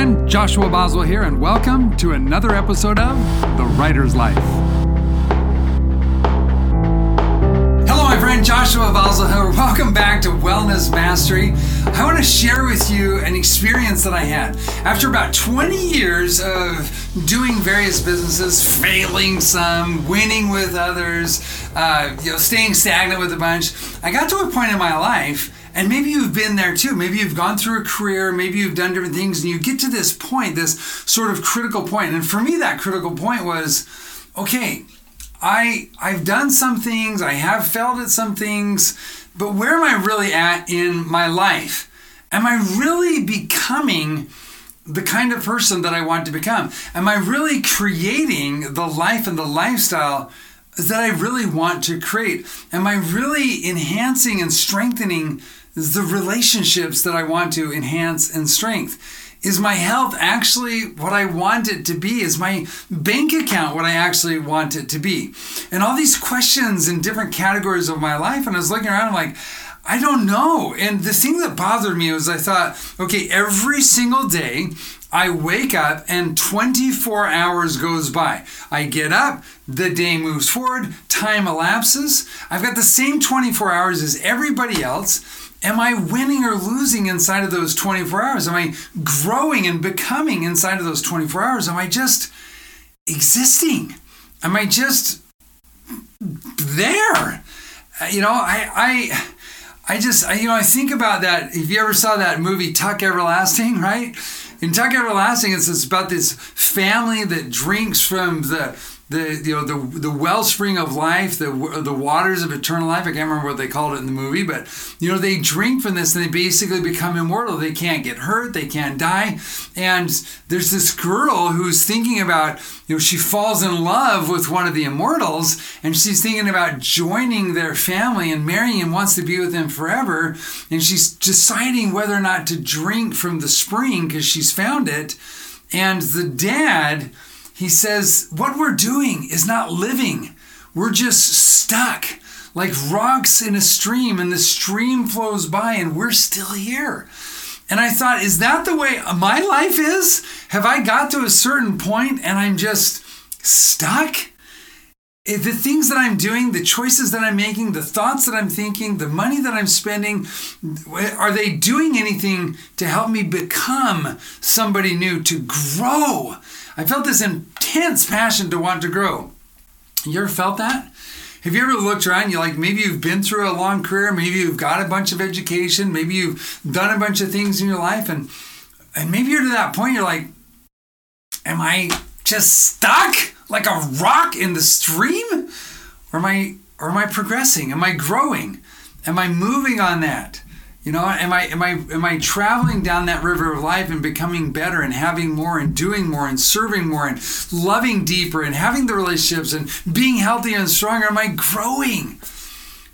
Friend. Joshua Boswell here, and welcome to another episode of The Writer's Life. Hello, my friend Joshua Boswell here. Welcome back to Wellness Mastery. I want to share with you an experience that I had. After about 20 years of doing various businesses, failing some, winning with others, uh, you know, staying stagnant with a bunch, I got to a point in my life and maybe you've been there too. Maybe you've gone through a career, maybe you've done different things, and you get to this point, this sort of critical point. And for me, that critical point was okay, I, I've done some things, I have failed at some things, but where am I really at in my life? Am I really becoming the kind of person that I want to become? Am I really creating the life and the lifestyle that I really want to create? Am I really enhancing and strengthening the relationships that I want to enhance and strength? Is my health actually what I want it to be? Is my bank account what I actually want it to be? And all these questions in different categories of my life. And I was looking around, I'm like, I don't know. And the thing that bothered me was I thought, okay, every single day I wake up and 24 hours goes by. I get up, the day moves forward, time elapses. I've got the same 24 hours as everybody else. Am I winning or losing inside of those 24 hours? Am I growing and becoming inside of those 24 hours? Am I just existing? Am I just there? Uh, you know, I, I, I just, I, you know, I think about that. If you ever saw that movie Tuck Everlasting, right? In Tuck Everlasting, it's, it's about this family that drinks from the the you know the the wellspring of life, the the waters of eternal life. I can't remember what they called it in the movie, but you know they drink from this and they basically become immortal. They can't get hurt, they can't die. And there's this girl who's thinking about you know she falls in love with one of the immortals, and she's thinking about joining their family and marrying and wants to be with them forever. And she's deciding whether or not to drink from the spring because she's found it. And the dad he says, What we're doing is not living, we're just stuck like rocks in a stream, and the stream flows by, and we're still here. And I thought, is that the way my life is? Have I got to a certain point and I'm just stuck? If the things that I'm doing, the choices that I'm making, the thoughts that I'm thinking, the money that I'm spending, eh, are they doing anything to help me become somebody new, to grow? I felt this intense passion to want to grow. You ever felt that? Have you ever looked around? You like maybe you've been through a long career, maybe you've got a bunch of education, maybe you've done a bunch of things in your life, and and maybe you're to that point. You're like, am I just stuck like a rock in the stream, or am I or am I progressing? Am I growing? Am I moving on that? You know, am I am I am I traveling down that river of life and becoming better and having more and doing more and serving more and loving deeper and having the relationships and being healthier and stronger? Am I growing?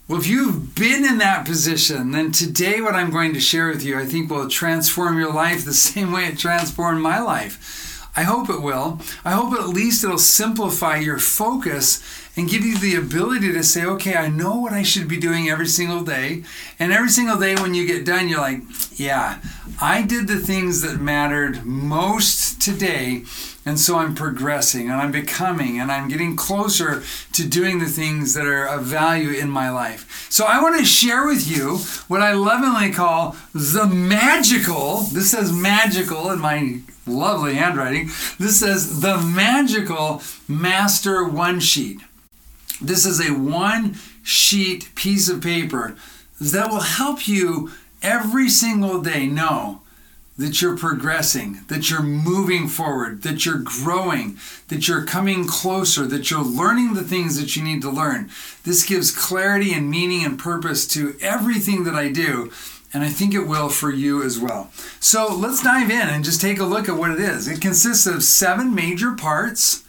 Well, if you've been in that position, then today what I'm going to share with you, I think will transform your life the same way it transformed my life. I hope it will. I hope at least it'll simplify your focus and give you the ability to say, okay, I know what I should be doing every single day. And every single day when you get done, you're like, yeah, I did the things that mattered most today. And so I'm progressing and I'm becoming and I'm getting closer to doing the things that are of value in my life. So I want to share with you what I lovingly call the magical, this says magical in my lovely handwriting. This says the magical master one sheet. This is a one sheet piece of paper that will help you every single day know that you're progressing, that you're moving forward, that you're growing, that you're coming closer, that you're learning the things that you need to learn. This gives clarity and meaning and purpose to everything that I do, and I think it will for you as well. So let's dive in and just take a look at what it is. It consists of seven major parts,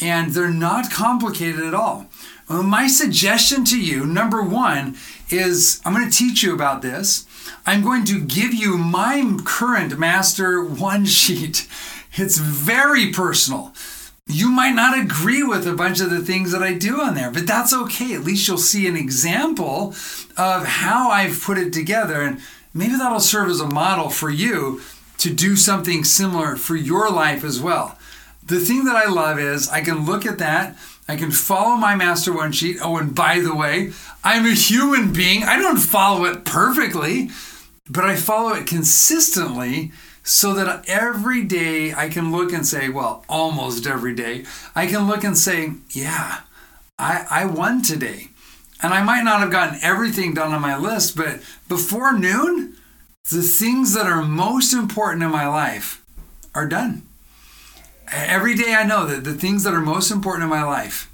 and they're not complicated at all. Well, my suggestion to you, number one, is I'm going to teach you about this. I'm going to give you my current Master One sheet. It's very personal. You might not agree with a bunch of the things that I do on there, but that's okay. At least you'll see an example of how I've put it together, and maybe that'll serve as a model for you to do something similar for your life as well. The thing that I love is I can look at that, I can follow my master one sheet. Oh, and by the way, I'm a human being. I don't follow it perfectly, but I follow it consistently so that every day I can look and say, well, almost every day, I can look and say, yeah, I, I won today. And I might not have gotten everything done on my list, but before noon, the things that are most important in my life are done. Every day I know that the things that are most important in my life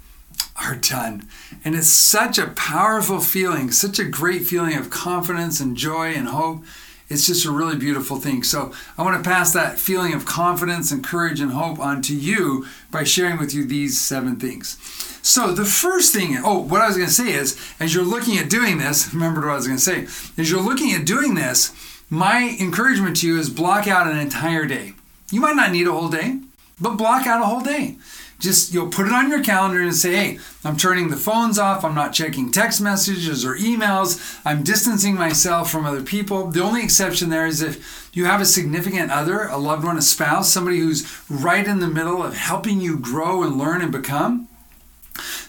are done. And it's such a powerful feeling, such a great feeling of confidence and joy and hope. It's just a really beautiful thing. So I want to pass that feeling of confidence and courage and hope on to you by sharing with you these seven things. So the first thing, oh, what I was going to say is, as you're looking at doing this, remember what I was going to say, as you're looking at doing this, my encouragement to you is block out an entire day. You might not need a whole day, but block out a whole day. Just you'll put it on your calendar and say, hey, I'm turning the phones off. I'm not checking text messages or emails. I'm distancing myself from other people. The only exception there is if you have a significant other, a loved one, a spouse, somebody who's right in the middle of helping you grow and learn and become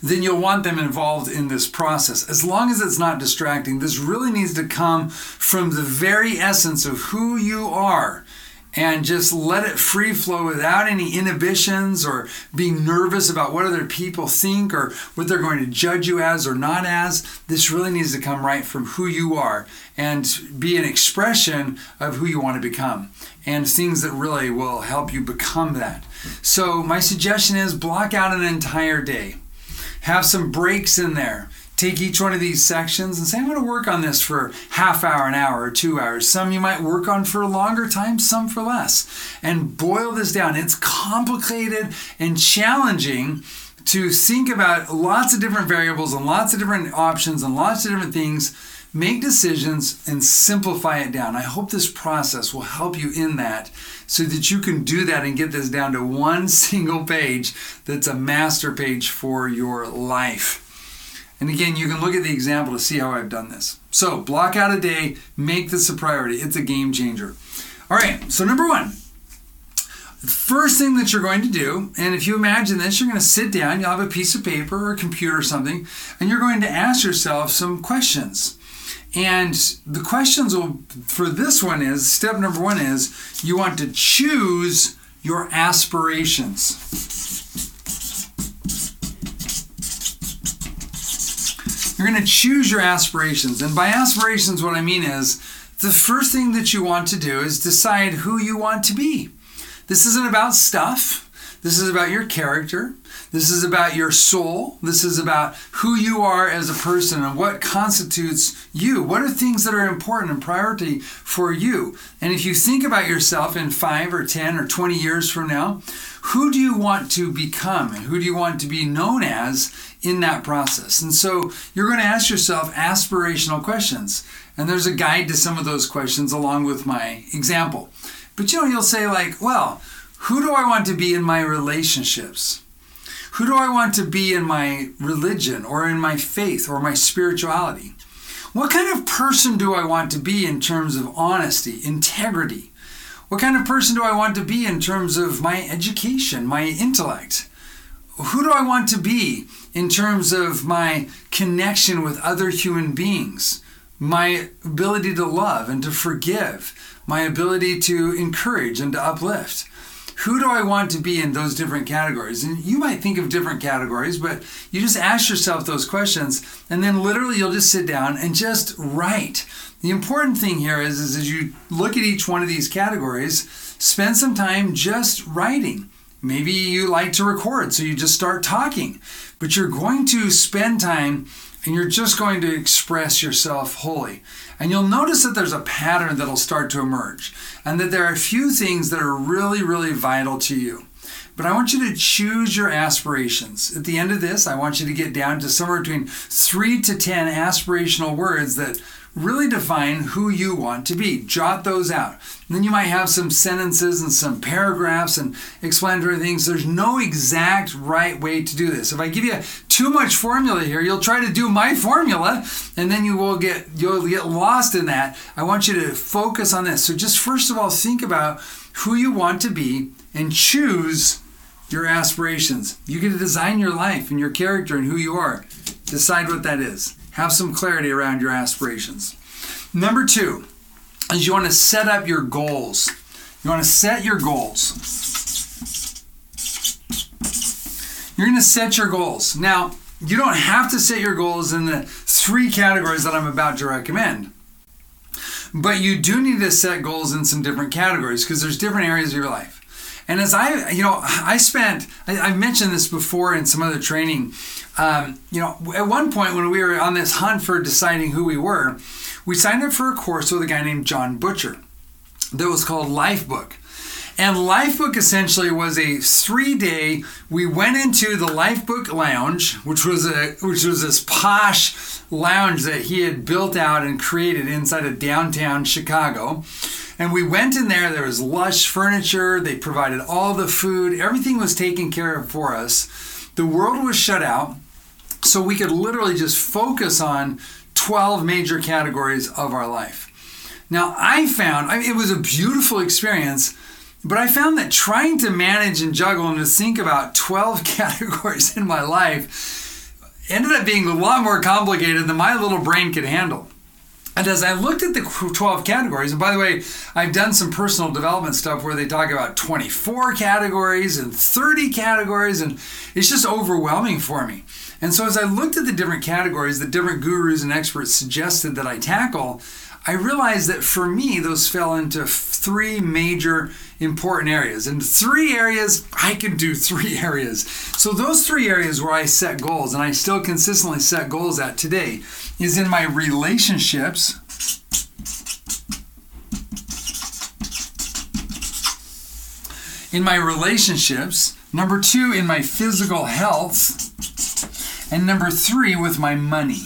then you'll want them involved in this process. As long as it's not distracting, this really needs to come from the very essence of who you are and just let it free flow without any inhibitions or being nervous about what other people think or what they're going to judge you as or not as. This really needs to come right from who you are and be an expression of who you want to become and things that really will help you become that. So, my suggestion is block out an entire day, have some breaks in there take each one of these sections and say, I'm going to work on this for half hour, an hour, or two hours. Some you might work on for a longer time, some for less. And boil this down. It's complicated and challenging to think about lots of different variables and lots of different options and lots of different things. Make decisions and simplify it down. I hope this process will help you in that so that you can do that and get this down to one single page that's a master page for your life. And again, you can look at the example to see how I've done this. So, block out a day, make this a priority. It's a game changer. All right, so number one, the first thing that you're going to do, and if you imagine this, you're going to sit down, you'll have a piece of paper or a computer or something, and you're going to ask yourself some questions. And the questions will, for this one is step number one is you want to choose your aspirations. You're going to choose your aspirations. And by aspirations, what I mean is the first thing that you want to do is decide who you want to be. This isn't about stuff. This is about your character. This is about your soul. This is about who you are as a person and what constitutes you. What are things that are important and priority for you? And if you think about yourself in five or 10 or 20 years from now, who do you want to become and who do you want to be known as in that process. And so you're going to ask yourself aspirational questions. And there's a guide to some of those questions along with my example. But you know, you'll say, like, well, who do I want to be in my relationships? Who do I want to be in my religion or in my faith or my spirituality? What kind of person do I want to be in terms of honesty, integrity? What kind of person do I want to be in terms of my education, my intellect? Who do I want to be in terms of my connection with other human beings, my ability to love and to forgive, my ability to encourage and to uplift. Who do I want to be in those different categories? And you might think of different categories, but you just ask yourself those questions, and then literally you'll just sit down and just write. The important thing here is, is as you look at each one of these categories, spend some time just writing. Maybe you like to record, so you just start talking but you're going to spend time and you're just going to express yourself wholly. And you'll notice that there's a pattern that'll start to emerge, and that there are a few things that are really, really vital to you. But I want you to choose your aspirations. At the end of this, I want you to get down to somewhere between three to 10 aspirational words that really define who you want to be. Jot those out. And then you might have some sentences and some paragraphs and explanatory things. There's no exact right way to do this. If I give you too much formula here, you'll try to do my formula and then you will get you'll get lost in that. I want you to focus on this. So just first of all think about who you want to be and choose your aspirations. You get to design your life and your character and who you are. Decide what that is. Have some clarity around your aspirations. Number two is you want to set up your goals. You want to set your goals. You're going to set your goals. Now, you don't have to set your goals in the three categories that I'm about to recommend. But you do need to set goals in some different categories because there's different areas of your life. And as I, you know, I spent, I, I mentioned this before in some other training. Um, you know, at one point when we were on this hunt for deciding who we were, we signed up for a course with a guy named Jon Butcher that was called Lifebook. And Lifebook essentially was a three-day. We went into the Lifebook Lounge, which was a which was this posh lounge that he had built out and created inside of downtown Chicago. And we went in there, there was lush furniture, they provided all the food, everything was taken care of for us. The world was shut out, so we could literally just focus on 12 major categories of our life. Now, I found I mean, it was a beautiful experience, but I found that trying to manage and juggle and to think about 12 categories in my life ended up being a lot more complicated than my little brain could handle. And as I looked at the 12 categories, and by the way, I've done some personal development stuff where they talk about 24 categories and 30 categories, and it's just overwhelming for me. And so as I looked at the different categories that different gurus and experts suggested that I tackle, I realized that for me, those fell into three major important areas. And three areas, I can do three areas. So, those three areas where I set goals, and I still consistently set goals at today, is in my relationships. In my relationships, number two, in my physical health, and number three, with my money.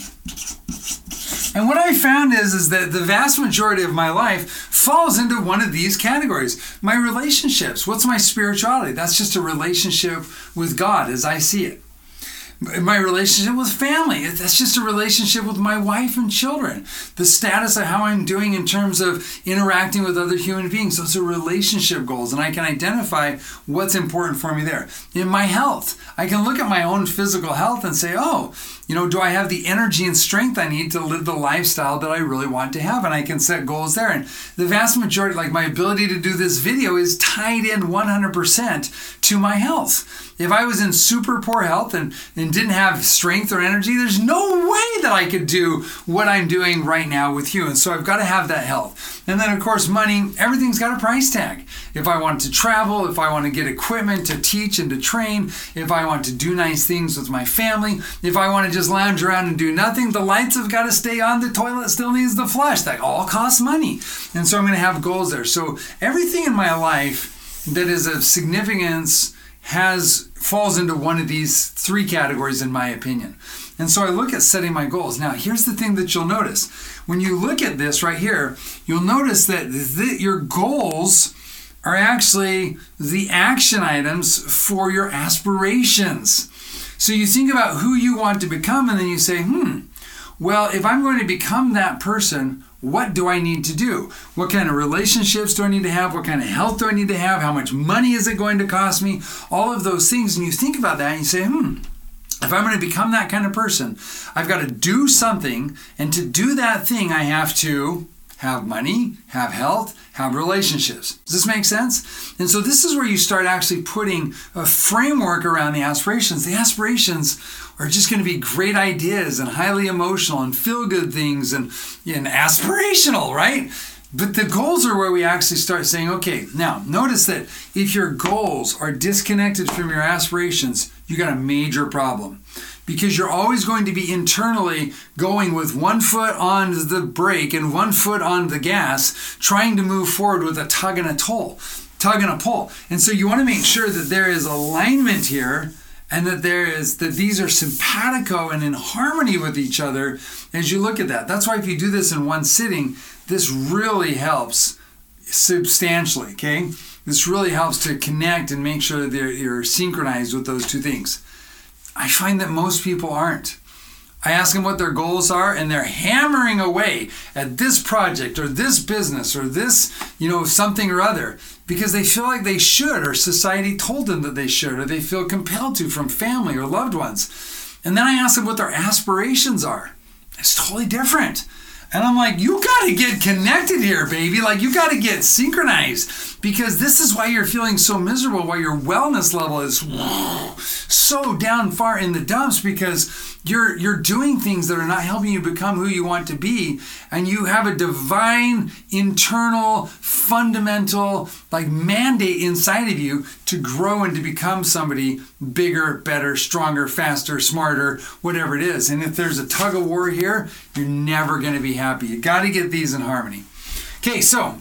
And what I found is, is that the vast majority of my life falls into one of these categories. My relationships. What's my spirituality? That's just a relationship with God as I see it my relationship with family. That's just a relationship with my wife and children. The status of how I'm doing in terms of interacting with other human beings. Those are relationship goals, and I can identify what's important for me there. In my health, I can look at my own physical health and say, oh, you know, do I have the energy and strength I need to live the lifestyle that I really want to have? And I can set goals there. And the vast majority, like my ability to do this video, is tied in 100% to my health. If I was in super poor health and, and didn't have strength or energy, there's no way that I could do what I'm doing right now with you. And so I've got to have that health. And then, of course, money, everything's got a price tag. If I want to travel, if I want to get equipment to teach and to train, if I want to do nice things with my family, if I want to just lounge around and do nothing, the lights have got to stay on, the toilet still needs the flush. That all costs money. And so I'm going to have goals there. So everything in my life that is of significance has falls into one of these three categories in my opinion. And so I look at setting my goals. Now, here's the thing that you'll notice. When you look at this right here, you'll notice that the, your goals are actually the action items for your aspirations. So you think about who you want to become, and then you say, hmm, well, if I'm going to become that person, what do I need to do? What kind of relationships do I need to have? What kind of health do I need to have? How much money is it going to cost me? All of those things. And you think about that and you say, hmm, if I'm going to become that kind of person, I've got to do something. And to do that thing, I have to have money, have health, have relationships. Does this make sense? And so this is where you start actually putting a framework around the aspirations. The aspirations are just going to be great ideas and highly emotional and feel good things and, and aspirational, right? But the goals are where we actually start saying, okay, now notice that if your goals are disconnected from your aspirations, you got a major problem because you're always going to be internally going with one foot on the brake and one foot on the gas, trying to move forward with a tug and a pull, tug and a pull. And so you want to make sure that there is alignment here and that there is that these are simpatico and in harmony with each other as you look at that. That's why if you do this in one sitting, this really helps substantially. Okay, this really helps to connect and make sure that you're synchronized with those two things. I find that most people aren't. I ask them what their goals are, and they're hammering away at this project or this business or this, you know, something or other because they feel like they should, or society told them that they should, or they feel compelled to from family or loved ones. And then I ask them what their aspirations are. It's totally different. And I'm like, you got to get connected here, baby. Like, you got to get synchronized because this is why you're feeling so miserable, why your wellness level is so down far in the dumps because you're you're doing things that are not helping you become who you want to be and you have a divine internal fundamental like mandate inside of you to grow and to become somebody bigger better stronger faster smarter whatever it is. And if there's a tug of war here you're never going to be happy. You got to get these in harmony. Okay so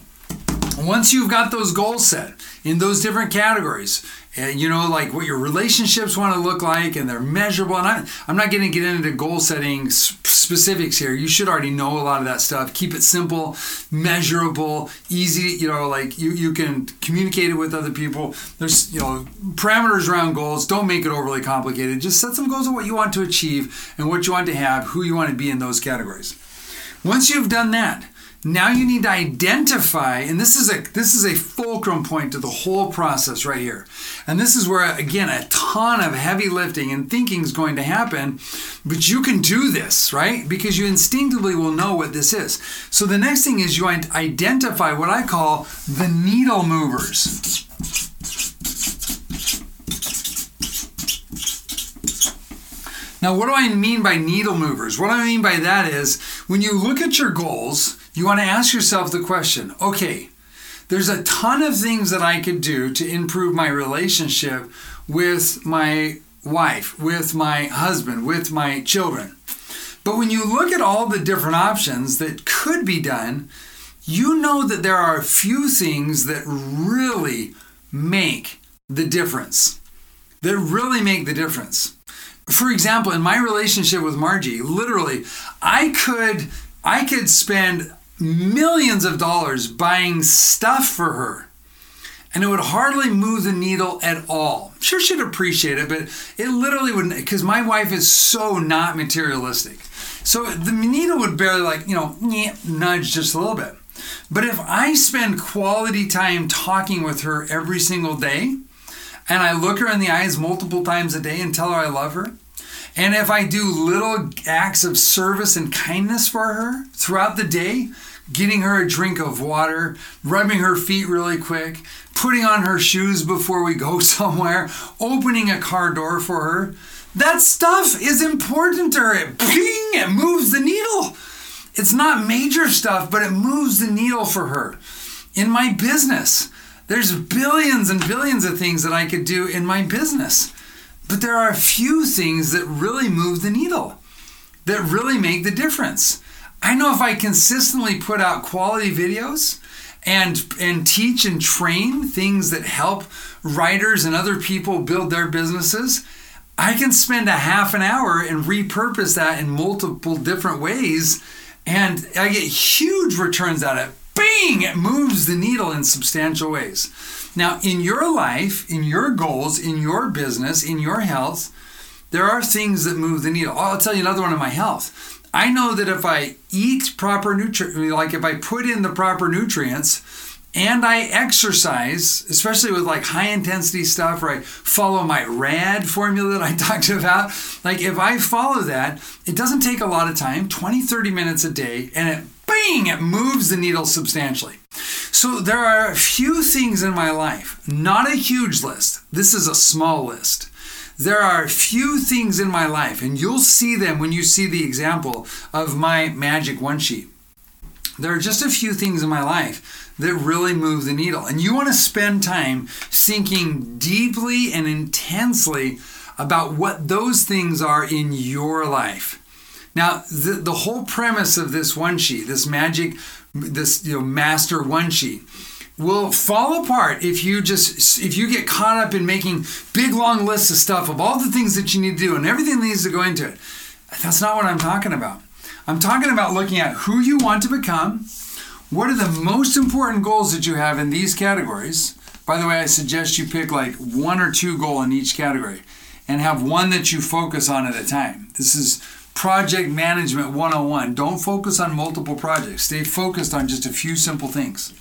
once you've got those goals set in those different categories and you know, like what your relationships want to look like, and they're measurable. And I, I'm not going to get into goal setting specifics here. You should already know a lot of that stuff. Keep it simple, measurable, easy. You know, like you you can communicate it with other people. There's you know parameters around goals. Don't make it overly complicated. Just set some goals of what you want to achieve and what you want to have, who you want to be in those categories. Once you've done that, now you need to identify, and this is a this is a fulcrum point to the whole process right here. And this is where again a ton of heavy lifting and thinking is going to happen, but you can do this, right? Because you instinctively will know what this is. So the next thing is you identify what I call the needle movers. Now, what do I mean by needle movers? What I mean by that is when you look at your goals, you want to ask yourself the question okay, there's a ton of things that I could do to improve my relationship with my wife, with my husband, with my children. But when you look at all the different options that could be done, you know that there are a few things that really make the difference. That really make the difference. For example, in my relationship with Margie, literally, I could I could spend millions of dollars buying stuff for her. And it would hardly move the needle at all. Sure she'd appreciate it, but it literally wouldn't, because my wife is so not materialistic. So the needle would barely, like, you know, nudge just a little bit. But if I spend quality time talking with her every single day, and I look her in the eyes multiple times a day and tell her I love her, and if I do little acts of service and kindness for her throughout the day, getting her a drink of water, rubbing her feet really quick, putting on her shoes before we go somewhere, opening a car door for her. That stuff is important to her. It, ping, it moves the needle. It's not major stuff, but it moves the needle for her. In my business, there's billions and billions of things that I could do in my business. But there are a few things that really move the needle, that really make the difference. I know if I consistently put out quality videos and and teach and train things that help writers and other people build their businesses, I can spend a half an hour and repurpose that in multiple different ways and I get huge returns out of it. Bing! It moves the needle in substantial ways. Now, in your life, in your goals, in your business, in your health, there are things that move the needle. Oh, I'll tell you another one in my health. I know that if I eat proper nutrients, like if I put in the proper nutrients and I exercise, especially with like high intensity stuff, or I follow my RAD formula that I talked about, like if I follow that, it doesn't take a lot of time 20, 30 minutes a day, and it bing, it moves the needle substantially. So there are a few things in my life, not a huge list. This is a small list there are a few things in my life, and you'll see them when you see the example of my magic one sheet. There are just a few things in my life that really move the needle. And you want to spend time thinking deeply and intensely about what those things are in your life. Now, the, the whole premise of this one sheet, this magic, this you know, master one sheet, will fall apart if you just if you get caught up in making big long lists of stuff of all the things that you need to do and everything that needs to go into it. That's not what I'm talking about. I'm talking about looking at who you want to become, what are the most important goals that you have in these categories. By the way, I suggest you pick like one or two goal in each category and have one that you focus on at a time. This is project management 101. Don't focus on multiple projects. Stay focused on just a few simple things.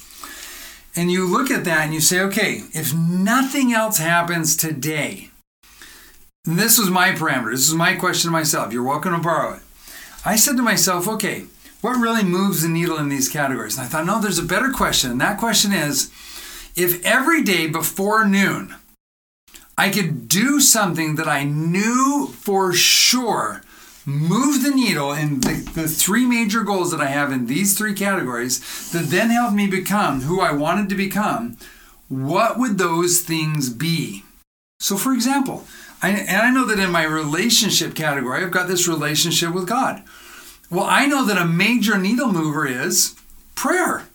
And you look at that and you say, okay, if nothing else happens today, this was my parameter. This is my question to myself. You're welcome to borrow it. I said to myself, okay, what really moves the needle in these categories? And I thought, no, there's a better question. And that question is if every day before noon I could do something that I knew for sure move the needle in the, the three major goals that I have in these three categories that then helped me become who I wanted to become, what would those things be? So, for example, I, and I know that in my relationship category, I've got this relationship with God. Well, I know that a major needle mover is prayer.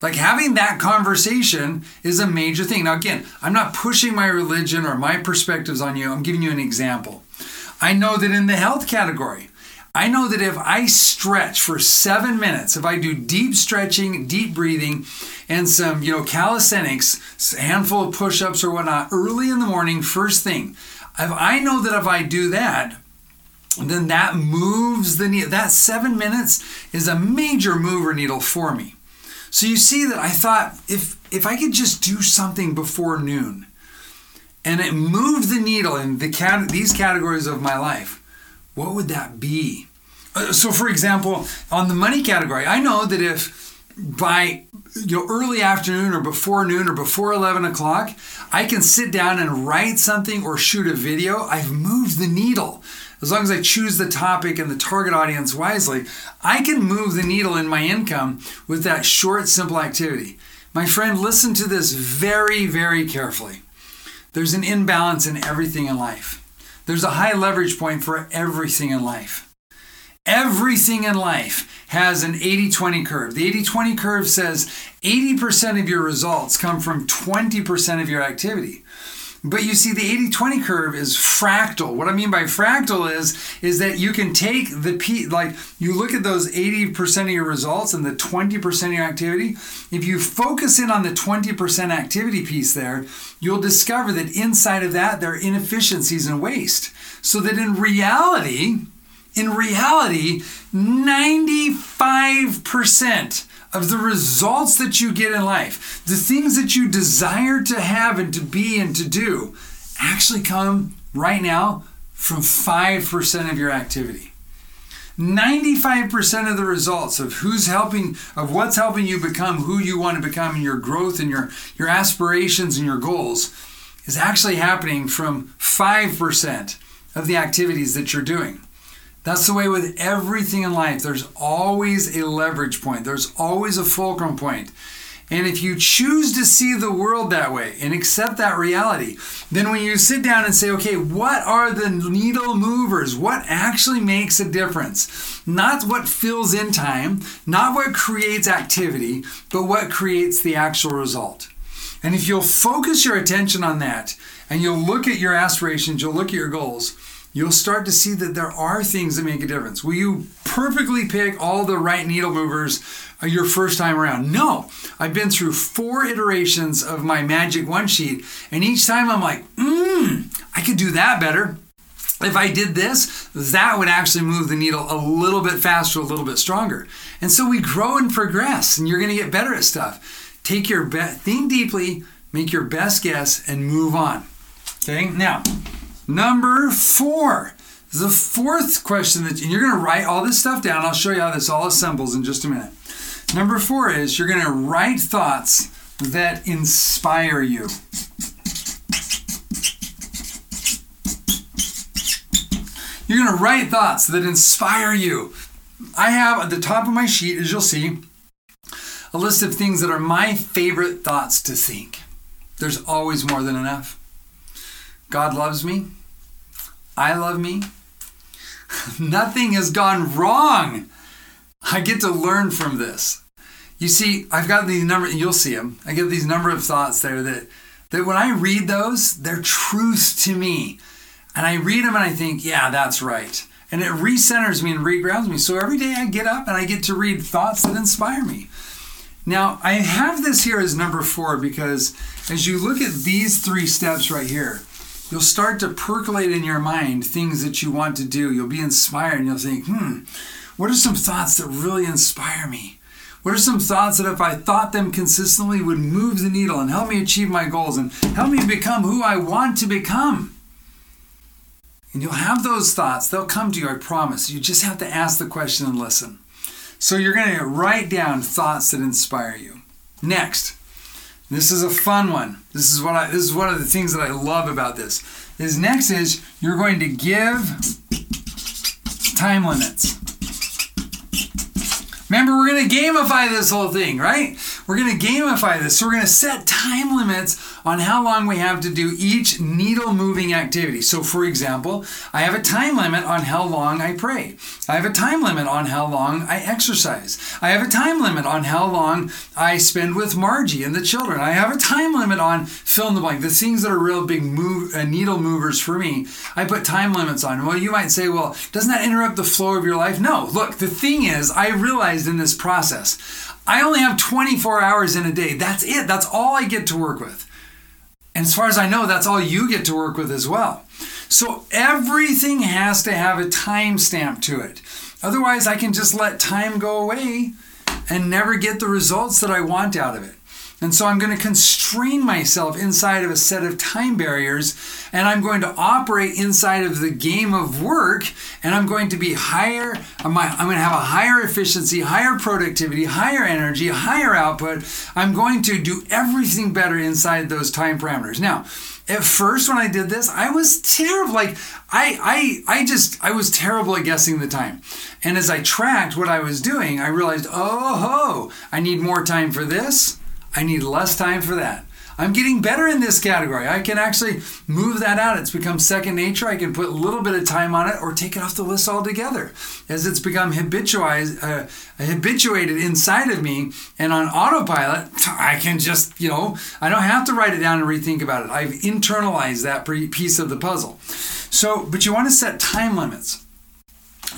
Like having that conversation is a major thing. Now, again, I'm not pushing my religion or my perspectives on you. I'm giving you an example. I know that in the health category, I know that if I stretch for seven minutes, if I do deep stretching, deep breathing, and some, you know, calisthenics, a handful of push ups or whatnot early in the morning, first thing, if I know that if I do that, then that moves the needle. That seven minutes is a major mover needle for me. So you see that I thought if if I could just do something before noon, and it moved the needle in the cat- these categories of my life, what would that be? Uh, so, for example, on the money category, I know that if by you know early afternoon or before noon or before 11 o'clock i can sit down and write something or shoot a video i've moved the needle. As long as i choose the topic and the target audience wisely i can move the needle in my income with that short simple activity. My friend listen to this very very carefully there's an imbalance in everything in life. There's a high leverage point for everything in life. Everything in life has an 80 20 curve. The 80 20 curve says 80% of your results come from 20% of your activity. But you see, the 80 20 curve is fractal. What I mean by fractal is, is that you can take the P, like you look at those 80% of your results and the 20% of your activity. If you focus in on the 20% activity piece there, you'll discover that inside of that, there are inefficiencies and waste. So that in reality, in reality, 95% of the results that you get in life, the things that you desire to have and to be and to do, actually come right now from 5% of your activity. 95% of the results of who's helping of what's helping you become who you want to become and your growth and your your aspirations and your goals is actually happening from 5% of the activities that you're doing that's the way with everything in life. There's always a leverage point, there's always a fulcrum point. And if you choose to see the world that way and accept that reality, then when you sit down and say, okay, what are the needle movers? What actually makes a difference? Not what fills in time, not what creates activity, but what creates the actual result. And if you'll focus your attention on that and you'll look at your aspirations, you'll look at your goals, you'll start to see that there are things that make a difference. Will you perfectly pick all the right needle movers uh, your first time around? No. I've been through four iterations of my Magic One sheet, and each time I'm like, mmm, I could do that better. If I did this, that would actually move the needle a little bit faster, a little bit stronger. And so we grow and progress, and you're to get better at stuff. Take your best, think deeply, make your best guess, and move on. Okay, now Number four. The fourth question that and you're going to write all this stuff down. I'll show you how this all assembles in just a minute. Number four is you're going to write thoughts that inspire you. You're going to write thoughts that inspire you. I have at the top of my sheet, as you'll see, a list of things that are my favorite thoughts to think. There's always more than enough. God loves me. I love me. Nothing has gone wrong. I get to learn from this. You see, I've got these number. You'll see them. I get these number of thoughts there that that when I read those, they're truth to me, and I read them and I think, yeah, that's right, and it recenters me and regrounds me. So every day I get up and I get to read thoughts that inspire me. Now I have this here as number four because as you look at these three steps right here, you'll start to percolate in your mind things that you want to do. You'll be inspired and you'll think, hmm, what are some thoughts that really inspire me? What are some thoughts that if I thought them consistently would move the needle and help me achieve my goals and help me become who I want to become? And you'll have those thoughts. They'll come to you, I promise. You just have to ask the question and listen. So you're going to write down thoughts that inspire you. Next, this is a fun one. This is what I this is one of the things that I love about this. Is next is you're going to give time limits. Remember, we're going to gamify this whole thing, right? We're going to gamify this. So we're going to set time limits on how long we have to do each needle moving activity. So, for example, I have a time limit on how long I pray. I have a time limit on how long I exercise. I have a time limit on how long I spend with Margie and the children. I have a time limit on fill in the blank, the things that are real big move, uh, needle movers for me. I put time limits on. Well, you might say, well, doesn't that interrupt the flow of your life? No. Look, the thing is, I realized in this process, I only have 24 hours in a day. That's it. That's all I get to work with. And as far as I know, that's all you get to work with as well. So everything has to have a time stamp to it. Otherwise, I can just let time go away and never get the results that I want out of it. And so I'm going to constrain myself inside of a set of time barriers and I'm going to operate inside of the game of work and I'm going to be higher, I'm going to have a higher efficiency, higher productivity, higher energy, higher output. I'm going to do everything better inside those time parameters. Now, at first when I did this, I was terrible. Like I, I, I just, I was terrible at guessing the time. And as I tracked what I was doing, I realized, oh, ho, I need more time for this. I need less time for that. I'm getting better in this category. I can actually move that out. It's become second nature. I can put a little bit of time on it or take it off the list altogether. As it's become habituized, uh, habituated inside of me and on autopilot, I can just, you know, I don't have to write it down and rethink about it. I've internalized that piece of the puzzle. So, but you want to set time limits.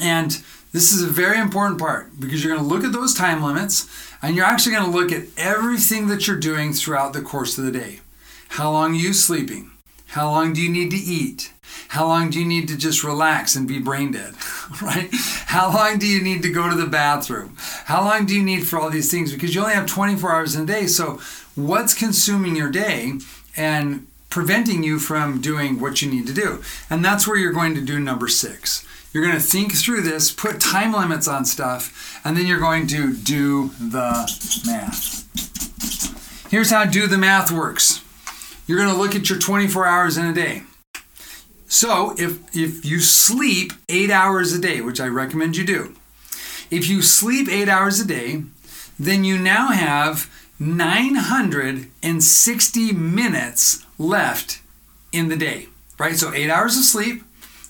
And this is a very important part because you're going to look at those time limits and you're actually going to look at everything that you're doing throughout the course of the day. How long are you sleeping? How long do you need to eat? How long do you need to just relax and be brain dead? right? How long do you need to go to the bathroom? How long do you need for all these things? Because you only have 24 hours in a day. So, what's consuming your day and preventing you from doing what you need to do? And that's where you're going to do number six. You're going to think through this, put time limits on stuff, and then you're going to do the math. Here's how do the math works. You're going to look at your 24 hours in a day. So, if if you sleep 8 hours a day, which I recommend you do. If you sleep 8 hours a day, then you now have 960 minutes left in the day, right? So 8 hours of sleep,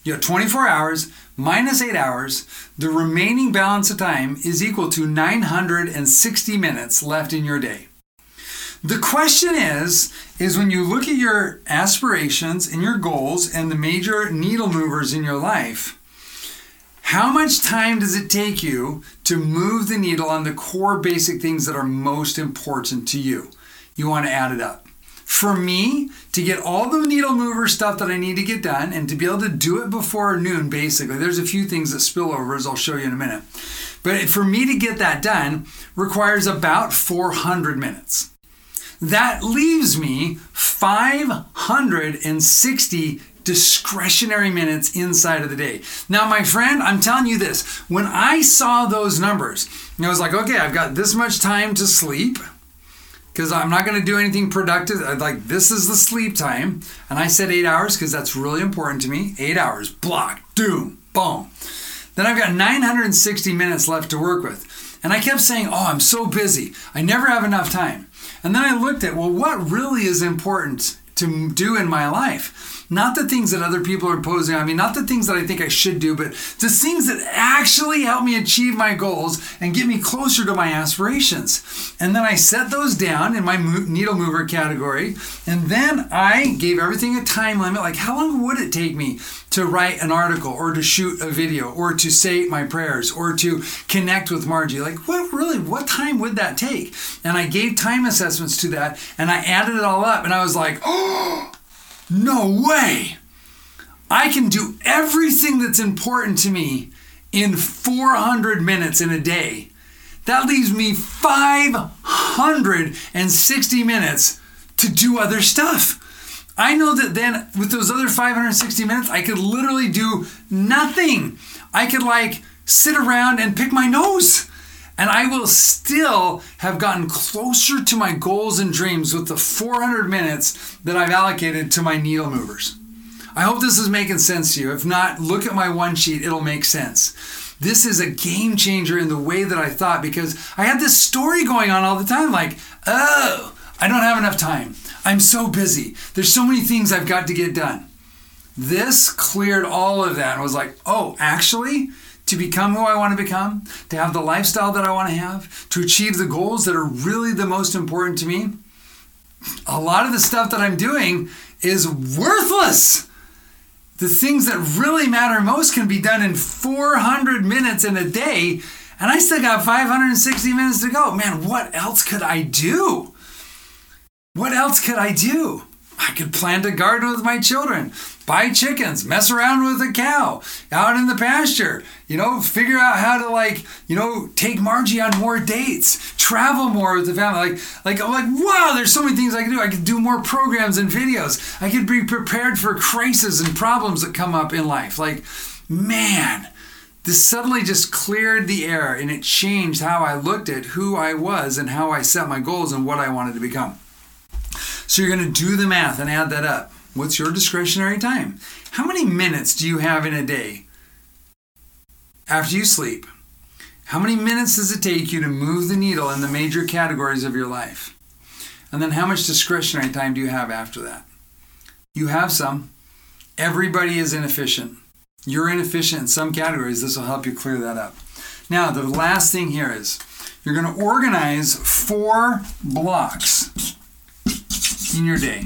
you have 24 hours, minus 8 hours, the remaining balance of time is equal to 960 minutes left in your day. The question is is when you look at your aspirations and your goals and the major needle movers in your life, how much time does it take you to move the needle on the core basic things that are most important to you? You want to add it up for me to get all the needle mover stuff that I need to get done and to be able to do it before noon, basically. There's a few things that spill over, as I'll show you in a minute. But for me to get that done requires about 400 minutes. That leaves me 560 discretionary minutes inside of the day. Now, my friend, I'm telling you this when I saw those numbers, I was like, okay, I've got this much time to sleep because I'm not going to do anything productive. Uh, like, this is the sleep time. And I said eight hours because that's really important to me. Eight hours, block, doom, boom. Then I've got 960 minutes left to work with. And I kept saying, oh, I'm so busy. I never have enough time. And then I looked at, well, what really is important to do in my life. Not the things that other people are imposing on me, not the things that I think I should do, but the things that actually help me achieve my goals and get me closer to my aspirations. And then I set those down in my needle mover category. And then I gave everything a time limit like, how long would it take me to write an article or to shoot a video or to say my prayers or to connect with Margie? Like, what really, what time would that take? And I gave time assessments to that and I added it all up and I was like, oh, no way! I can do everything that's important to me in 400 minutes in a day. That leaves me 560 minutes to do other stuff. I know that then with those other 560 minutes, I could literally do nothing. I could like sit around and pick my nose. And I will still have gotten closer to my goals and dreams with the 400 minutes that I've allocated to my needle movers. I hope this is making sense to you. If not, look at my one sheet, it'll make sense. This is a game changer in the way that I thought because I had this story going on all the time like, oh, I don't have enough time. I'm so busy. There's so many things I've got to get done. This cleared all of that and was like, oh, actually, to become who I want to become, to have the lifestyle that I want to have, to achieve the goals that are really the most important to me, a lot of the stuff that I'm doing is worthless. The things that really matter most can be done in 400 minutes in a day, and I still got 560 minutes to go. Man, what else could I do? What else could I do? I could plant a garden with my children, buy chickens, mess around with a cow out in the pasture, you know, figure out how to like, you know, take Margie on more dates, travel more with the family. Like, like I'm like, wow, there's so many things I can do. I could do more programs and videos. I could be prepared for crises and problems that come up in life. Like, man, this suddenly just cleared the air and it changed how I looked at who I was and how I set my goals and what I wanted to become. So you're going to do the math and add that up. What's your discretionary time? How many minutes do you have in a day after you sleep? How many minutes does it take you to move the needle in the major categories of your life? And then how much discretionary time do you have after that? You have some. Everybody is inefficient. You're inefficient in some categories. This will help you clear that up. Now, the last thing here is you're going to organize four blocks in your day.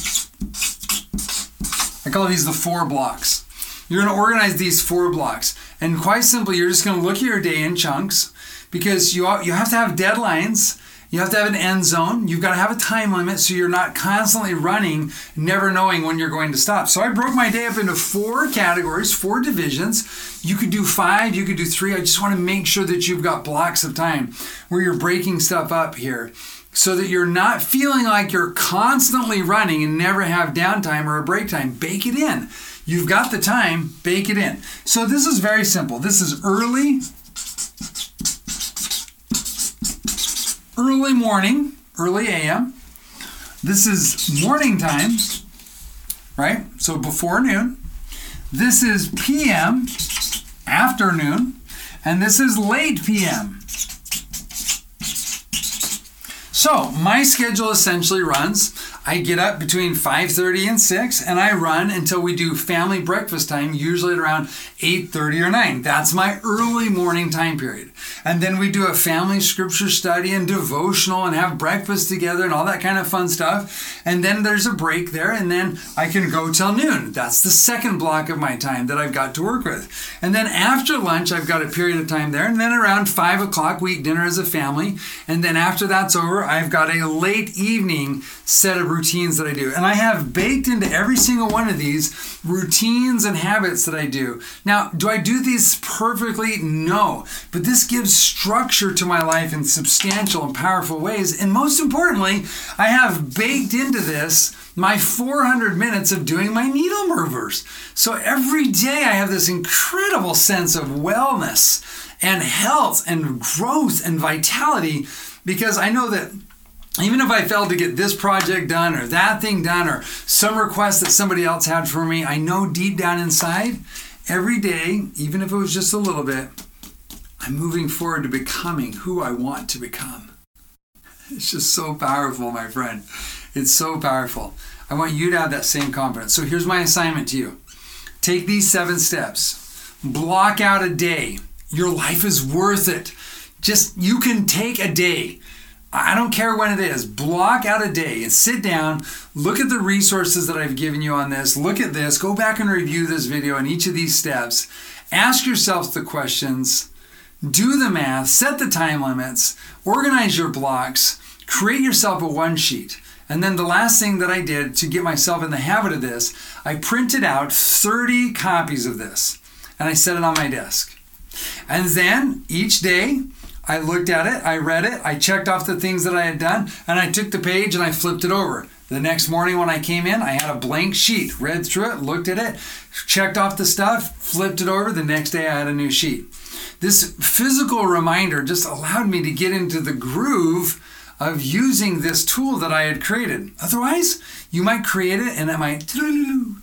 I call these the four blocks. You're going to organize these four blocks. And quite simply, you're just going to look at your day in chunks because you, you have to have deadlines. You have to have an end zone. You've got to have a time limit so you're not constantly running, never knowing when you're going to stop. So I broke my day up into four categories, four divisions. You could do five, you could do three. I just want to make sure that you've got blocks of time where you're breaking stuff up here so that you're not feeling like you're constantly running and never have downtime or a break time. Bake it in. You've got the time, bake it in. So this is very simple. This is early, early morning, early AM. This is morning time, right? So before noon. This is PM, afternoon, and this is late PM. So my schedule essentially runs. I get up between 5:30 and 6 and I run until we do family breakfast time usually at around 8:30 or 9. That's my early morning time period. And then we do a family scripture study and devotional and have breakfast together and all that kind of fun stuff. And then there's a break there and then I can go till noon. That's the second block of my time that I've got to work with. And then after lunch I've got a period of time there and then around 5 o'clock we eat dinner as a family. And then after that's over I've got a late evening set of routines that I do. And I have baked into every single one of these routines and habits that I do. Now, do I do these perfectly? No. But this gives structure to my life in substantial and powerful ways. And most importantly, I have baked into this my 400 minutes of doing my needle movers. So every day I have this incredible sense of wellness and health and growth and vitality because I know that even if I failed to get this project done or that thing done or some request that somebody else had for me, I know deep down inside, every day, even if it was just a little bit, I'm moving forward to becoming who I want to become. It's just so powerful, my friend. It's so powerful. I want you to have that same confidence. So here's my assignment to you take these seven steps, block out a day. Your life is worth it. Just you can take a day. I don't care when it is. Block out a day and sit down, look at the resources that I've given you on this, look at this, go back and review this video and each of these steps. Ask yourself the questions, do the math, set the time limits, organize your blocks, create yourself a one sheet. And then the last thing that I did to get myself in the habit of this, I printed out 30 copies of this and I set it on my desk. And then each day, I looked at it, I read it, I checked off the things that I had done, and I took the page and I flipped it over. The next morning when I came in, I had a blank sheet, read through it, looked at it, checked off the stuff, flipped it over. The next day I had a new sheet. This physical reminder just allowed me to get into the groove of using this tool that I had created. Otherwise, you might create it and it might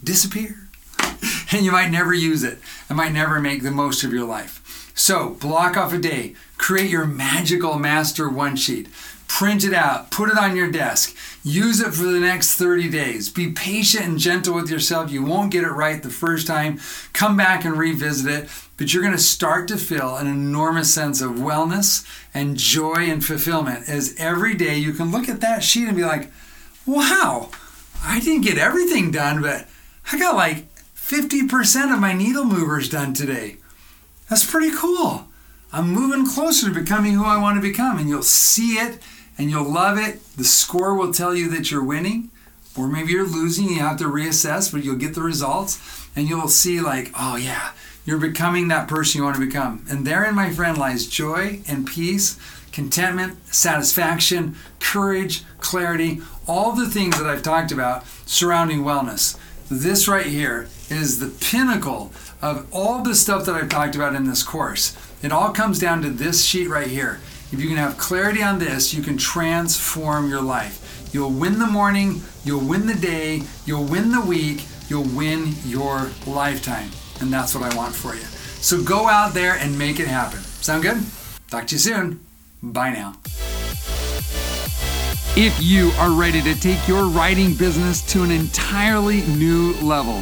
disappear. And you might never use it. It might never make the most of your life. So, block off a day, Create your magical master one sheet. Print it out, put it on your desk. Use it for the next 30 days. Be patient and gentle with yourself. You won't get it right the first time. Come back and revisit it, but you're going to start to feel an enormous sense of wellness and joy and fulfillment as every day you can look at that sheet and be like, wow, I didn't get everything done, but I got like 50% of my needle movers done today. That's pretty cool. I'm moving closer to becoming who I want to become. And you'll see it and you'll love it. The score will tell you that you're winning, or maybe you're losing. You have to reassess, but you'll get the results and you'll see, like, oh, yeah, you're becoming that person you want to become. And therein, my friend, lies joy and peace, contentment, satisfaction, courage, clarity, all the things that I've talked about surrounding wellness. This right here is the pinnacle of all the stuff that I've talked about in this course. It all comes down to this sheet right here. If you can have clarity on this, you can transform your life. You'll win the morning, you'll win the day, you'll win the week, you'll win your lifetime. And that's what I want for you. So go out there and make it happen. Sound good? Talk to you soon. Bye now. If you are ready to take your writing business to an entirely new level,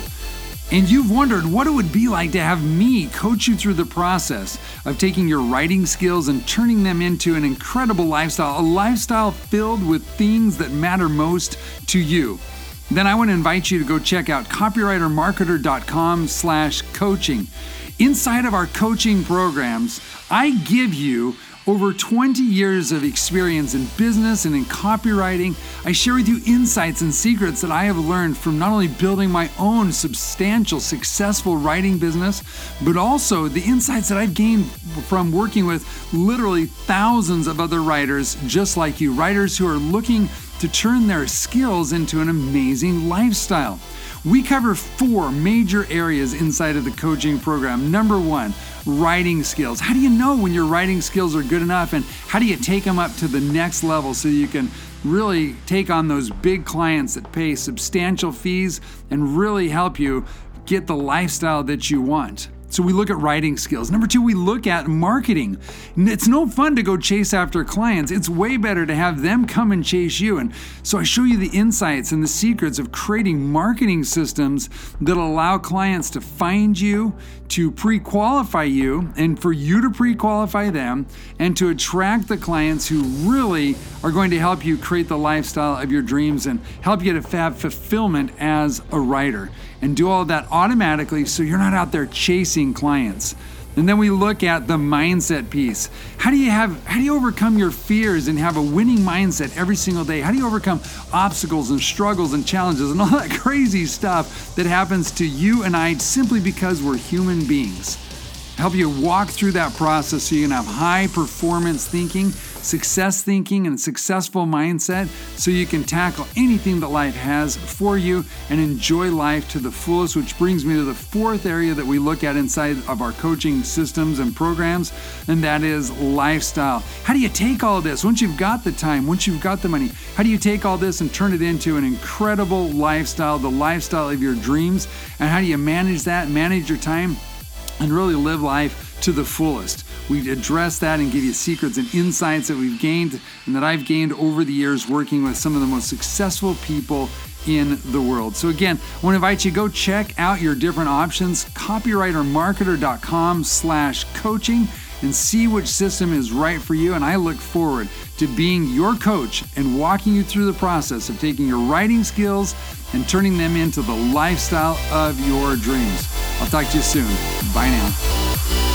and you've wondered what it would be like to have me coach you through the process of taking your writing skills and turning them into an incredible lifestyle, a lifestyle filled with things that matter most to you. Then I want to invite you to go check out copywritermarketer.com slash coaching. Inside of our coaching programs, I give you over 20 years of experience in business and in copywriting, I share with you insights and secrets that I have learned from not only building my own substantial, successful writing business, but also the insights that I've gained from working with literally thousands of other writers just like you, writers who are looking to turn their skills into an amazing lifestyle. We cover four major areas inside of the coaching program. Number one, writing skills. How do you know when your writing skills are good enough and how do you take them up to the next level so you can really take on those big clients that pay substantial fees and really help you get the lifestyle that you want? So we look at writing skills. Number two, we look at marketing. It's no fun to go chase after clients. It's way better to have them come and chase you. And so I show you the insights and the secrets of creating marketing systems that allow clients to find you, to pre qualify you, and for you to pre qualify them, and to attract the clients who really are going to help you create the lifestyle of your dreams and help you to have fulfillment as a writer and do all of that automatically so you're not out there chasing clients. And then we look at the mindset piece. How do you have how do you overcome your fears and have a winning mindset every single day? How do you overcome obstacles and struggles and challenges and all that crazy stuff that happens to you and I simply because we're human beings? Help you walk through that process so you can have high performance thinking success thinking, and successful mindset so you can tackle anything that life has for you and enjoy life to the fullest, which brings me to the fourth area that we look at inside of our coaching systems and programs, and that is lifestyle. How do you take all this once you've got the time, once you've got the money? How do you take all this and turn it into an incredible lifestyle, the lifestyle of your dreams? And how do you manage that, manage your time, and really live life to the fullest? We address that and give you secrets and insights that we've gained and that I've gained over the years working with some of the most successful people in the world. So again, I want to invite you to go check out your different options, copywritermarketer.com slash coaching and see which system is right for you. And I look forward to being your coach and walking you through the process of taking your writing skills and turning them into the lifestyle of your dreams. I'll talk to you soon. Bye now.